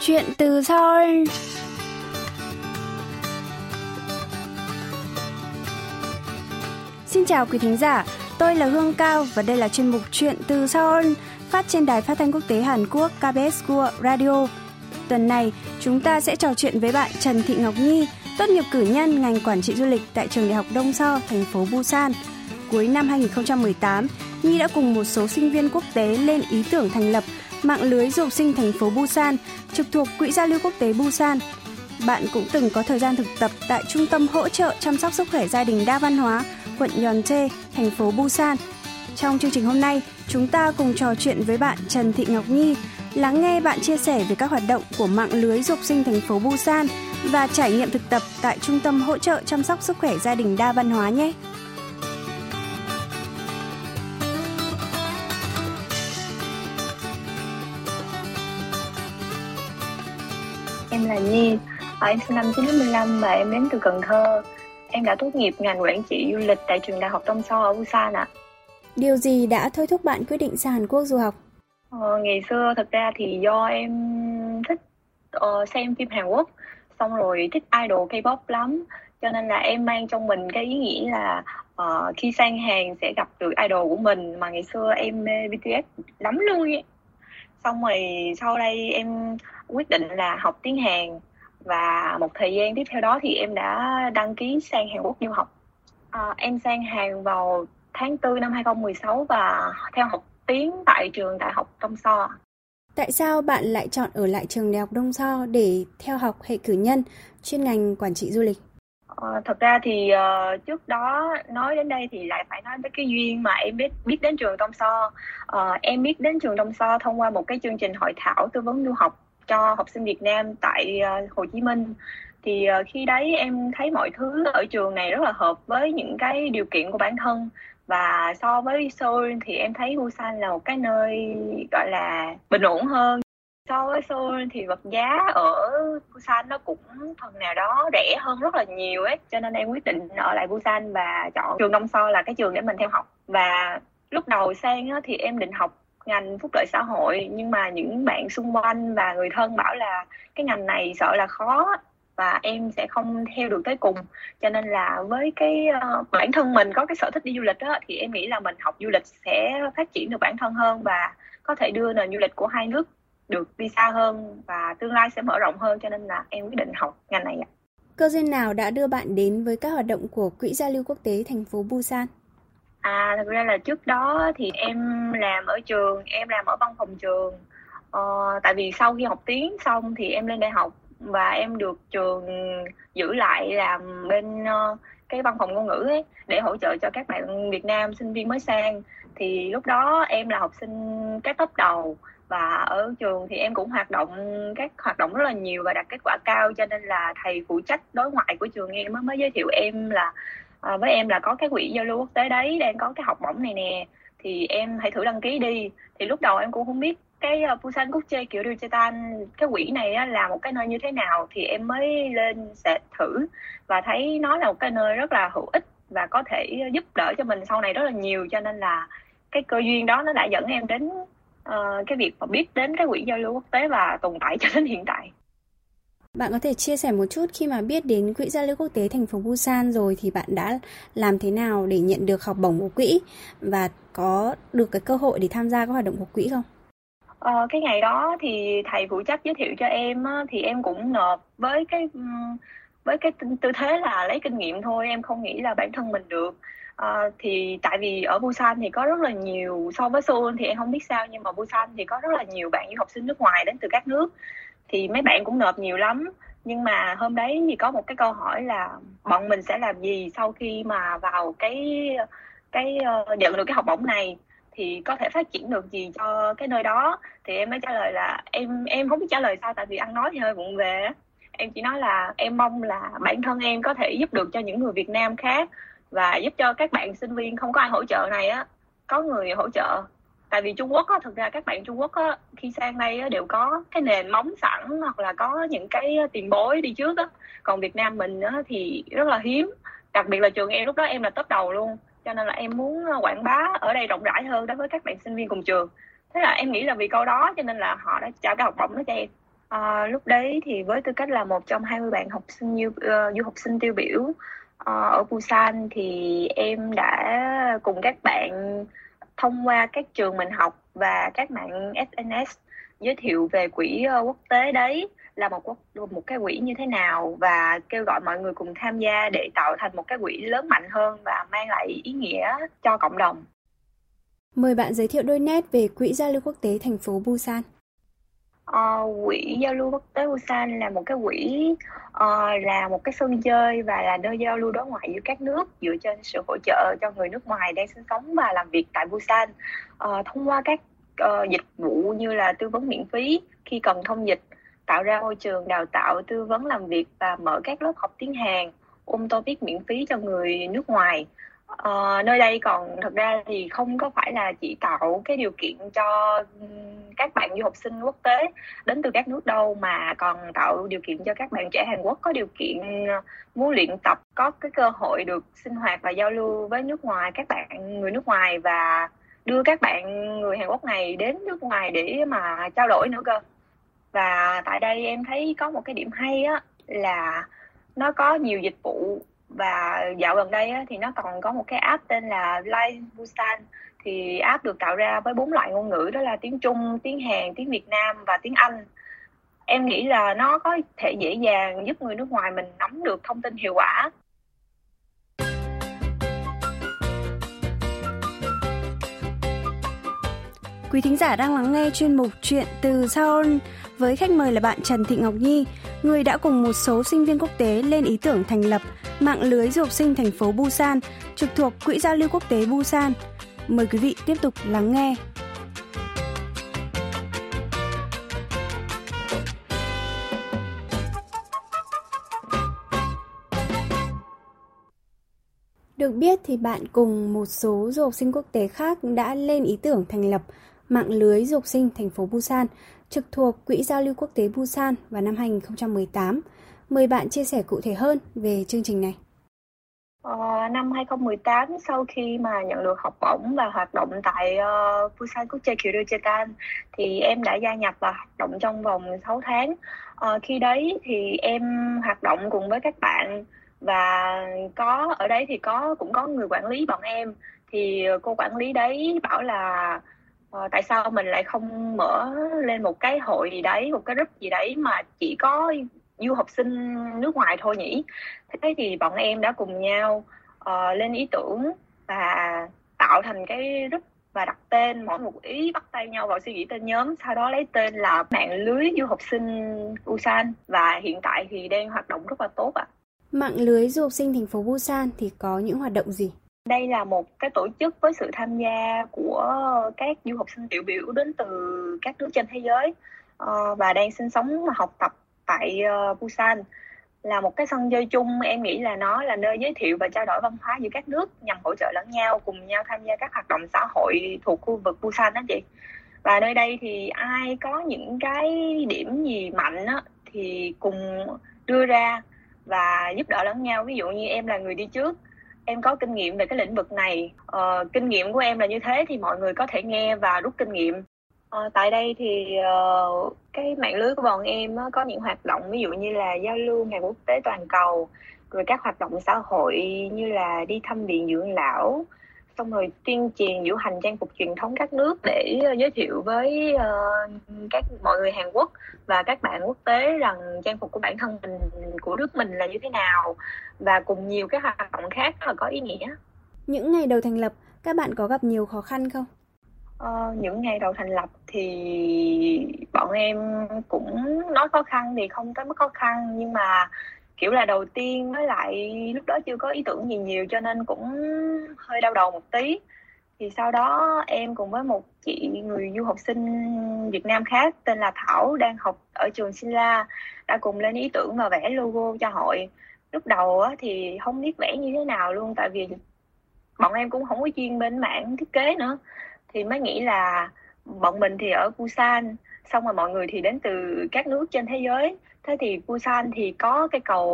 Chuyện từ Seoul Xin chào quý thính giả, tôi là Hương Cao và đây là chuyên mục Chuyện từ Seoul phát trên đài phát thanh quốc tế Hàn Quốc KBS World Radio. Tuần này, chúng ta sẽ trò chuyện với bạn Trần Thị Ngọc Nhi, tốt nghiệp cử nhân ngành quản trị du lịch tại trường đại học Đông So, thành phố Busan. Cuối năm 2018, Nhi đã cùng một số sinh viên quốc tế lên ý tưởng thành lập mạng lưới du học sinh thành phố Busan, trực thuộc Quỹ giao lưu quốc tế Busan. Bạn cũng từng có thời gian thực tập tại Trung tâm hỗ trợ chăm sóc sức khỏe gia đình đa văn hóa, quận Yeonche, thành phố Busan. Trong chương trình hôm nay, chúng ta cùng trò chuyện với bạn Trần Thị Ngọc Nhi, lắng nghe bạn chia sẻ về các hoạt động của mạng lưới du học sinh thành phố Busan và trải nghiệm thực tập tại Trung tâm hỗ trợ chăm sóc sức khỏe gia đình đa văn hóa nhé. Em là Nhi, à, em sinh năm 1995 và em đến từ Cần Thơ. Em đã tốt nghiệp ngành quản trị du lịch tại trường đại học Đông So ở Busan ạ. À. Điều gì đã thôi thúc bạn quyết định sang Hàn Quốc du học? Ờ, ngày xưa thật ra thì do em thích uh, xem phim Hàn Quốc, xong rồi thích idol K-pop lắm, cho nên là em mang trong mình cái ý nghĩ là uh, khi sang Hàn sẽ gặp được idol của mình mà ngày xưa em mê BTS lắm luôn ấy. Xong rồi sau đây em quyết định là học tiếng Hàn và một thời gian tiếp theo đó thì em đã đăng ký sang Hàn Quốc du học. À, em sang Hàn vào tháng 4 năm 2016 và theo học tiếng tại trường Đại học Đông So. Tại sao bạn lại chọn ở lại trường Đại học Đông So để theo học hệ cử nhân chuyên ngành quản trị du lịch? Ờ, thật ra thì uh, trước đó nói đến đây thì lại phải nói tới cái duyên mà em biết biết đến trường Đông So. Uh, em biết đến trường Đông So thông qua một cái chương trình hội thảo tư vấn du học cho học sinh Việt Nam tại uh, Hồ Chí Minh. Thì uh, khi đấy em thấy mọi thứ ở trường này rất là hợp với những cái điều kiện của bản thân. Và so với Seoul thì em thấy Busan là một cái nơi gọi là bình ổn hơn so với Seoul thì vật giá ở Busan nó cũng phần nào đó rẻ hơn rất là nhiều ấy. Cho nên em quyết định ở lại Busan và chọn trường Đông So là cái trường để mình theo học. Và lúc đầu sang thì em định học ngành phúc lợi xã hội nhưng mà những bạn xung quanh và người thân bảo là cái ngành này sợ là khó và em sẽ không theo được tới cùng. Cho nên là với cái uh, bản thân mình có cái sở thích đi du lịch đó thì em nghĩ là mình học du lịch sẽ phát triển được bản thân hơn và có thể đưa nền du lịch của hai nước được đi xa hơn và tương lai sẽ mở rộng hơn cho nên là em quyết định học ngành này ạ. Cơ duyên nào đã đưa bạn đến với các hoạt động của Quỹ giao lưu quốc tế thành phố Busan? À, thực ra là trước đó thì em làm ở trường, em làm ở văn phòng trường. Ờ, tại vì sau khi học tiếng xong thì em lên đại học và em được trường giữ lại làm bên uh, cái văn phòng ngôn ngữ ấy để hỗ trợ cho các bạn Việt Nam sinh viên mới sang thì lúc đó em là học sinh cái top đầu và ở trường thì em cũng hoạt động các hoạt động rất là nhiều và đạt kết quả cao cho nên là thầy phụ trách đối ngoại của trường em mới giới thiệu em là à, với em là có cái quỹ giao lưu quốc tế đấy đang có cái học bổng này nè. Thì em hãy thử đăng ký đi. Thì lúc đầu em cũng không biết cái à, Busan Quốc Chê kiểu Ryochetan cái quỹ này á, là một cái nơi như thế nào thì em mới lên sẽ thử và thấy nó là một cái nơi rất là hữu ích và có thể giúp đỡ cho mình sau này rất là nhiều. Cho nên là cái cơ duyên đó nó đã dẫn em đến uh, cái việc mà biết đến cái quỹ giao lưu quốc tế và tồn tại cho đến hiện tại bạn có thể chia sẻ một chút khi mà biết đến Quỹ Giao lưu Quốc tế thành phố Busan rồi thì bạn đã làm thế nào để nhận được học bổng của quỹ và có được cái cơ hội để tham gia các hoạt động của quỹ không? Ờ, cái ngày đó thì thầy phụ trách giới thiệu cho em á, thì em cũng nộp với cái với cái tư thế là lấy kinh nghiệm thôi em không nghĩ là bản thân mình được uh, thì tại vì ở Busan thì có rất là nhiều so với Seoul thì em không biết sao nhưng mà Busan thì có rất là nhiều bạn du học sinh nước ngoài đến từ các nước. Thì mấy bạn cũng nộp nhiều lắm. Nhưng mà hôm đấy thì có một cái câu hỏi là bọn mình sẽ làm gì sau khi mà vào cái cái uh, nhận được cái học bổng này? Thì có thể phát triển được gì cho cái nơi đó? Thì em mới trả lời là em em không biết trả lời sao tại vì ăn nói thì hơi vụng về em chỉ nói là em mong là bản thân em có thể giúp được cho những người Việt Nam khác và giúp cho các bạn sinh viên không có ai hỗ trợ này á có người hỗ trợ. Tại vì Trung Quốc á, thực ra các bạn Trung Quốc á, khi sang đây á, đều có cái nền móng sẵn hoặc là có những cái tiền bối đi trước á. Còn Việt Nam mình á, thì rất là hiếm. Đặc biệt là trường em lúc đó em là top đầu luôn. Cho nên là em muốn ờ, quảng bá ở đây rộng rãi hơn đối với các bạn sinh viên cùng trường. Thế là em nghĩ là vì câu đó cho nên là họ đã trao cái học bổng đó cho em. À, lúc đấy thì với tư cách là một trong 20 bạn học sinh du, uh, ờ, du học sinh tiêu biểu Ờ, ở Busan thì em đã cùng các bạn thông qua các trường mình học và các mạng SNS giới thiệu về quỹ ờ, quốc tế đấy là một quốc, một cái quỹ như thế nào và kêu gọi mọi người cùng tham gia để tạo thành một cái quỹ lớn mạnh hơn và mang lại ý nghĩa cho cộng đồng. Mời bạn giới thiệu đôi nét về quỹ giao lưu quốc tế thành phố Busan. Ờ, uh, quỹ giao lưu quốc tế Busan là một cái quỹ uh, ờ, là một cái sân chơi và là nơi giao lưu đối ngoại giữa các nước dựa trên sự hỗ trợ cho người nước ngoài đang sinh sống và làm việc tại Busan. Uh, thông qua các uh, dịch vụ như là tư vấn miễn phí khi cần thông dịch tạo ra môi trường đào tạo tư vấn làm việc và mở các lớp học tiếng Hàn ôn topic miễn phí cho người nước ngoài uh, nơi đây còn thật ra thì không có phải là chỉ tạo cái điều kiện cho các bạn du học sinh quốc tế đến từ các nước đâu mà còn tạo điều kiện cho các bạn trẻ Hàn Quốc có điều kiện ờ, muốn luyện tập có cái cơ hội được sinh hoạt và giao lưu với nước ngoài các bạn người nước ngoài và đưa các bạn người Hàn Quốc này đến nước ngoài để mà trao đổi nữa cơ. Và tại đây em thấy có một cái điểm hay á là nó có nhiều dịch vụ và dạo gần đây á, thì nó còn có một cái app tên là Live Busan thì app được tạo ra với bốn loại ngôn ngữ đó là tiếng Trung, tiếng Hàn, tiếng Việt Nam và tiếng Anh. Em nghĩ là nó có thể dễ dàng giúp người nước ngoài mình nắm được thông tin hiệu quả. Quý thính giả đang lắng nghe chuyên mục Chuyện từ Seoul với khách mời là bạn Trần Thị Ngọc Nhi, người đã cùng một số sinh viên quốc tế lên ý tưởng thành lập mạng lưới du học sinh thành phố Busan, trực thuộc Quỹ giao lưu quốc tế Busan. Mời quý vị tiếp tục lắng nghe. Được biết thì bạn cùng một số du học sinh quốc tế khác đã lên ý tưởng thành lập mạng lưới du học sinh thành phố Busan trực thuộc Quỹ giao lưu quốc tế Busan vào năm 2018. Mời bạn chia sẻ cụ thể hơn về chương trình này. Ờ, năm 2018 sau khi mà nhận được học bổng và hoạt động tại uh, Busan Quốc tế Kyoryujetan thì em đã gia nhập và hoạt động trong vòng 6 tháng. Uh, khi đấy thì em hoạt động cùng với các bạn và có ở đấy thì có cũng có người quản lý bọn em thì ờ, cô quản lý đấy bảo là uh, tại sao mình lại không mở lên một cái hội gì đấy một cái group gì đấy mà chỉ có du học sinh nước ngoài thôi nhỉ thế thì bọn em đã cùng nhau uh, lên ý tưởng và tạo thành cái group và đặt tên mỗi một ý bắt tay nhau vào suy nghĩ tên nhóm sau đó lấy tên là mạng lưới du học sinh Busan và hiện tại thì đang hoạt động rất là tốt ạ. À. Mạng lưới du học sinh thành phố Busan thì có những hoạt động gì? Đây là một cái tổ chức với sự tham gia của các du học sinh tiểu biểu đến từ các nước trên thế giới. Ờ, và đang sinh sống và học tập tại ờ, Busan. Là một cái sân chơi chung em nghĩ là nó là nơi giới thiệu và trao đổi văn hóa giữa các nước nhằm hỗ trợ lẫn nhau cùng nhau tham gia các hoạt động xã hội thuộc khu vực Busan đó chị. Và nơi đây thì ai có những cái điểm gì mạnh á, thì cùng đưa ra và giúp đỡ lẫn nhau. Ví dụ như em là người đi trước em có kinh nghiệm về cái lĩnh vực này. Uh, kinh nghiệm của em là như thế thì mọi người có thể nghe và rút kinh nghiệm. Uh, tại đây thì uh, cái mạng lưới của bọn em uh, có những hoạt động ví dụ như là giao lưu ngày quốc tế toàn cầu rồi các hoạt động xã hội như là đi thăm viện dưỡng lão xong rồi tuyên truyền diễu hành trang phục truyền thống các nước để uh, giới thiệu với uh, các mọi người Hàn Quốc và các bạn quốc tế rằng trang phục của bản thân mình của nước mình là như thế nào và cùng nhiều cái hoạt động khác rất là có ý nghĩa. Những ngày đầu thành lập, các bạn có gặp nhiều khó khăn không? Ờ, những ngày đầu thành lập thì bọn em cũng nói khó khăn thì không tới mức khó khăn nhưng mà kiểu là đầu tiên với lại lúc đó chưa có ý tưởng gì nhiều cho nên cũng hơi đau đầu một tí. Thì sau đó em cùng với một chị người du học sinh Việt Nam khác tên là Thảo đang học ở trường Silla đã cùng lên ý tưởng và vẽ logo cho hội. Lúc đầu thì không biết vẽ như thế nào luôn, tại vì bọn em cũng không có chuyên bên mảng thiết kế nữa. Thì mới nghĩ là bọn mình thì ở Busan, xong rồi mọi người thì đến từ các nước trên thế giới thế thì Busan thì có cái cầu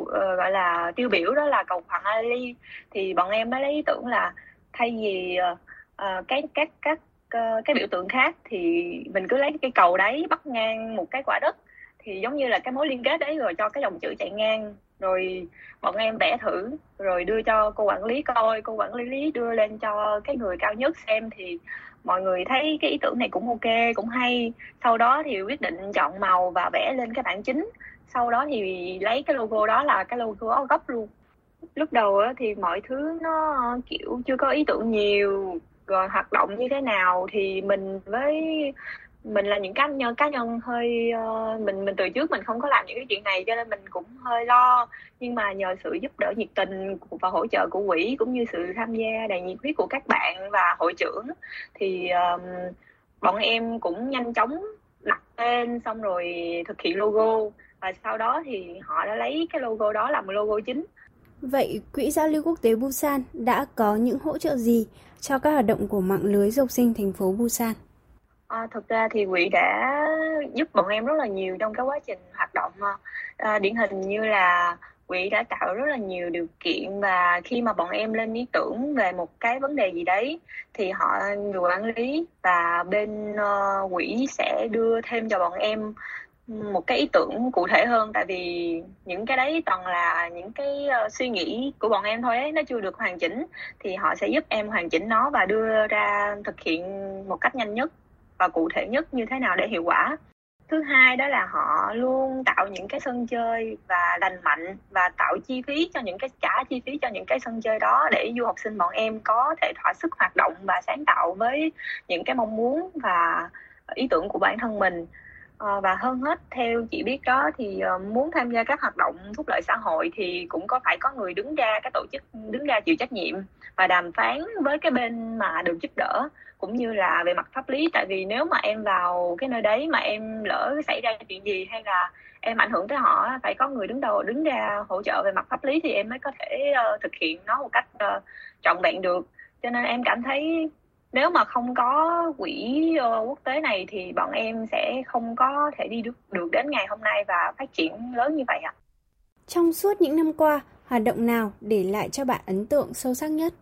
uh, gọi là tiêu biểu đó là cầu Hoàng Ali. Thì bọn em mới lấy ý tưởng là thay vì uh, cái các các uh, cái biểu tượng khác thì mình cứ lấy cái cầu đấy bắt ngang một cái quả đất. Thì giống như là cái mối liên kết đấy rồi cho cái dòng chữ chạy ngang. Rồi bọn em vẽ thử rồi đưa cho cô quản lý coi cô quản lý đưa lên cho cái người cao nhất xem thì mọi người thấy cái ý tưởng này cũng ok, cũng hay. Sau đó thì quyết định chọn màu và vẽ lên cái bản chính. Sau đó thì lấy cái logo đó là cái logo gốc luôn. Lúc đầu thì mọi thứ nó, kiểu, chưa có ý tưởng nhiều, rồi hoạt động như thế nào thì mình với mình là những cá nhân cá nhân hơi uh, mình mình từ trước mình không có làm những cái chuyện này cho nên mình cũng hơi lo. Nhưng mà nhờ sự giúp đỡ nhiệt tình và hỗ trợ của quỹ cũng như sự tham gia đầy nhiệt huyết của các bạn và hội trưởng thì um, bọn em cũng nhanh chóng đặt tên xong rồi thực hiện logo. Và sau đó thì họ đã lấy cái logo đó làm logo chính. Vậy Quỹ Giao lưu Quốc tế Busan đã có những hỗ trợ gì cho các hoạt động của mạng lưới du học sinh thành phố Busan? Ờ, à, thực ra thì quỹ đã giúp bọn em rất là nhiều trong cái quá trình hoạt động à, điển hình như là quỹ đã tạo rất là nhiều điều kiện và khi mà bọn em lên ý tưởng về một cái vấn đề gì đấy thì họ người quản lý và bên uh, quỹ sẽ đưa thêm cho bọn em một cái ý tưởng cụ thể hơn. Tại vì những cái đấy toàn là những cái uh, suy nghĩ của bọn em thôi ấy, nó chưa được hoàn chỉnh thì họ sẽ giúp em hoàn chỉnh nó và đưa ra thực hiện một cách nhanh nhất và cụ thể nhất như thế nào để hiệu quả? Thứ hai đó là họ luôn tạo những cái sân chơi và lành mạnh và tạo chi phí cho những cái, trả chi phí cho những cái sân chơi đó để du học sinh bọn em có thể thỏa sức hoạt động và sáng tạo với những cái mong muốn và ý tưởng của bản thân mình. Ờ, và hơn hết theo chị biết đó thì ờ, muốn tham gia các hoạt động phúc lợi xã hội thì cũng có phải có người đứng ra các tổ chức đứng ra chịu trách nhiệm và đàm phán với cái bên mà được giúp đỡ cũng như là về mặt pháp lý. Tại vì nếu mà em vào cái nơi đấy mà em lỡ xảy ra chuyện gì hay là em ảnh hưởng tới họ phải có người đứng đầu đứng ra hỗ trợ về mặt pháp lý thì em mới có thể uh, thực hiện nó một cách uh, trọn vẹn được. Cho nên em cảm thấy nếu mà không có quỹ uh, quốc tế này thì bọn em sẽ không có thể đi được, được đến ngày hôm nay và phát triển lớn như vậy ạ. À. Trong suốt những năm qua, hoạt động nào để lại cho bạn ấn tượng sâu sắc nhất?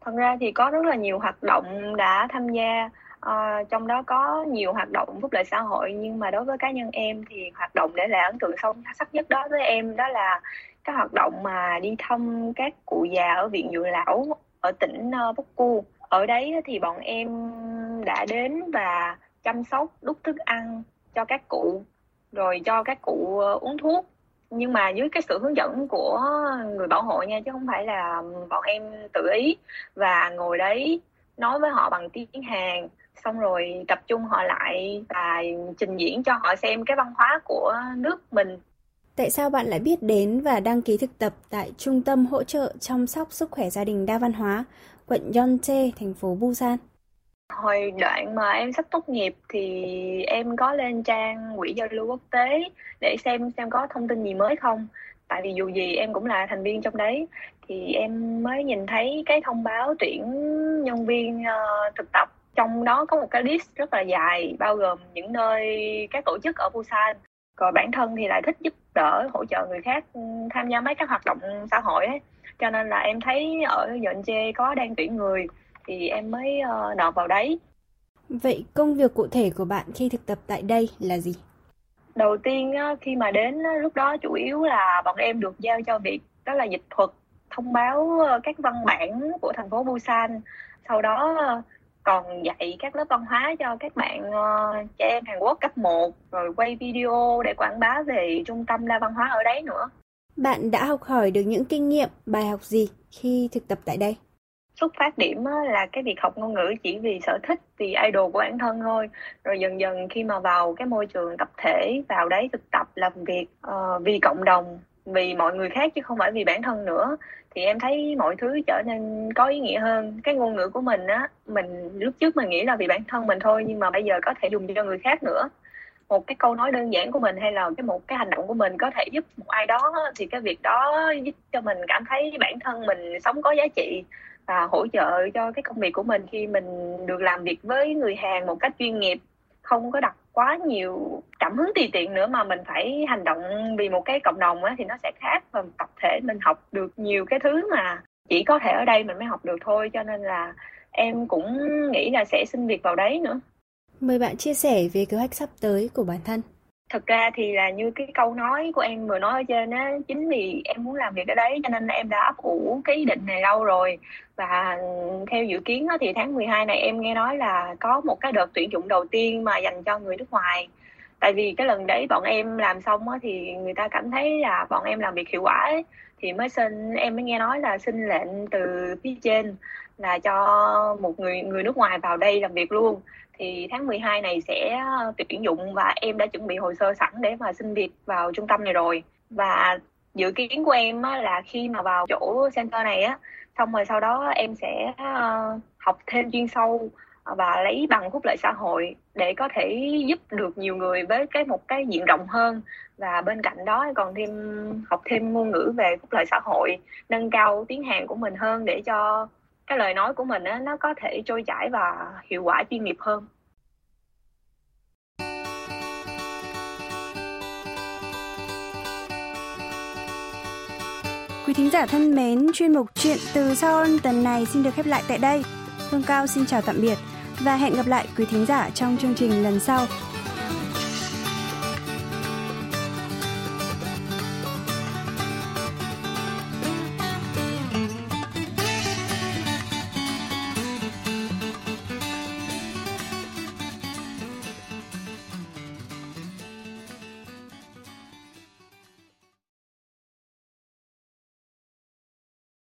Thật ra thì có rất là nhiều hoạt động đã tham gia À, trong đó có nhiều hoạt động phúc lợi xã hội nhưng mà đối với cá nhân em thì hoạt động để lại ấn tượng sâu sắc nhất đó với em đó là các hoạt động mà đi thăm các cụ già ở viện dưỡng lão ở tỉnh uh, Bokku ở đấy thì bọn em đã đến và chăm sóc đút thức ăn cho các cụ rồi cho các cụ ờ, uống thuốc. Nhưng mà dưới cái sự hướng dẫn của người bảo hộ nha chứ không phải là bọn em tự ý. Và ngồi đấy nói với họ bằng tiếng Hàn xong rồi tập trung họ lại và trình diễn cho họ xem cái văn hóa của nước mình. Tại sao bạn lại biết đến và đăng ký thực tập tại Trung tâm Hỗ trợ Chăm sóc Sức khỏe Gia đình Đa Văn Hóa, quận Yonche, thành phố Busan? Hồi đoạn mà em sắp tốt nghiệp thì em có lên trang quỹ giao lưu quốc tế để xem xem có thông tin gì mới không. Tại vì dù gì em cũng là thành viên trong đấy thì em mới nhìn thấy cái thông báo tuyển nhân viên uh, thực tập trong đó có một cái list rất là dài bao gồm những nơi các tổ chức ở Busan Còn bản thân thì lại thích giúp đỡ hỗ trợ người khác ừ, tham gia mấy các hoạt động xã hội ấy cho nên là em thấy ở dọn chê có đang tuyển người thì em mới uh, nộp vào đấy. Vậy công việc cụ thể của bạn khi thực tập tại đây là gì? Đầu tiên khi mà đến lúc đó chủ yếu là bọn em được giao cho việc đó là dịch thuật thông báo ờ, các văn bản của thành phố Busan. Sau đó còn dạy các lớp văn hóa cho các bạn uh, trẻ em Hàn Quốc cấp 1 rồi quay video để quảng bá về trung tâm la văn hóa ở đấy nữa. Bạn đã học hỏi được những kinh nghiệm, bài học gì khi thực tập tại đây? Xuất phát điểm là cái việc học ngôn ngữ chỉ vì sở thích, vì idol của bản thân thôi. Rồi dần dần khi mà vào cái môi trường tập thể, vào đấy thực tập làm việc uh, vì cộng đồng, vì mọi người khác chứ không phải vì bản thân nữa thì em thấy mọi thứ trở nên có ý nghĩa hơn cái ngôn ngữ của mình á mình lúc trước mình nghĩ là vì bản thân mình thôi nhưng mà bây giờ có thể dùng cho người khác nữa một cái câu nói đơn giản của mình hay là cái một cái hành động của mình có thể giúp một ai đó thì cái việc đó giúp cho mình cảm thấy bản thân mình sống có giá trị và hỗ trợ cho cái công việc của mình khi mình được làm việc với người hàng một cách chuyên nghiệp. Không có đặt quá nhiều cảm hứng tùy tiện nữa mà mình phải hành động vì một cái cộng đồng á, thì nó sẽ khác và tập thể mình học được nhiều cái thứ mà chỉ có thể ở đây mình mới học được thôi cho nên là em cũng nghĩ là sẽ xin việc vào đấy nữa mời bạn chia sẻ về kế hoạch sắp tới của bản thân. Thật ra thì là như cái câu nói của em vừa nói ở trên á chính vì em muốn làm việc ở đấy cho nên em đã ấp ủ cái ý định này lâu rồi. Và theo dự kiến á, thì tháng 12 này em nghe nói là có một cái đợt tuyển dụng đầu tiên mà dành cho người nước ngoài. Tại vì cái lần đấy bọn em làm xong á, thì người ta cảm thấy là bọn em làm việc hiệu quả ấy, thì mới xin em mới nghe nói là xin lệnh từ phía trên là cho một người người nước ngoài vào đây làm việc luôn thì tháng 12 này sẽ ờ, tuyển dụng và em đã chuẩn bị hồ sơ sẵn để mà xin việc vào trung tâm này rồi. Và dự kiến của em á, là khi mà vào chỗ center này á xong rồi sau đó em sẽ ờ, học thêm chuyên sâu và lấy bằng phúc lợi xã hội để có thể giúp được nhiều người với cái một cái diện rộng hơn. Và bên cạnh đó còn thêm học thêm ngôn ngữ về phúc lợi xã hội nâng cao tiếng Hàn của mình hơn để cho cái lời nói của mình á, nó có thể trôi chảy và hiệu quả chuyên nghiệp hơn Quý thính giả thân mến, chuyên mục chuyện từ Seoul tuần này xin được khép lại tại đây. Hương Cao xin chào tạm biệt và hẹn gặp lại quý thính giả trong chương trình lần sau.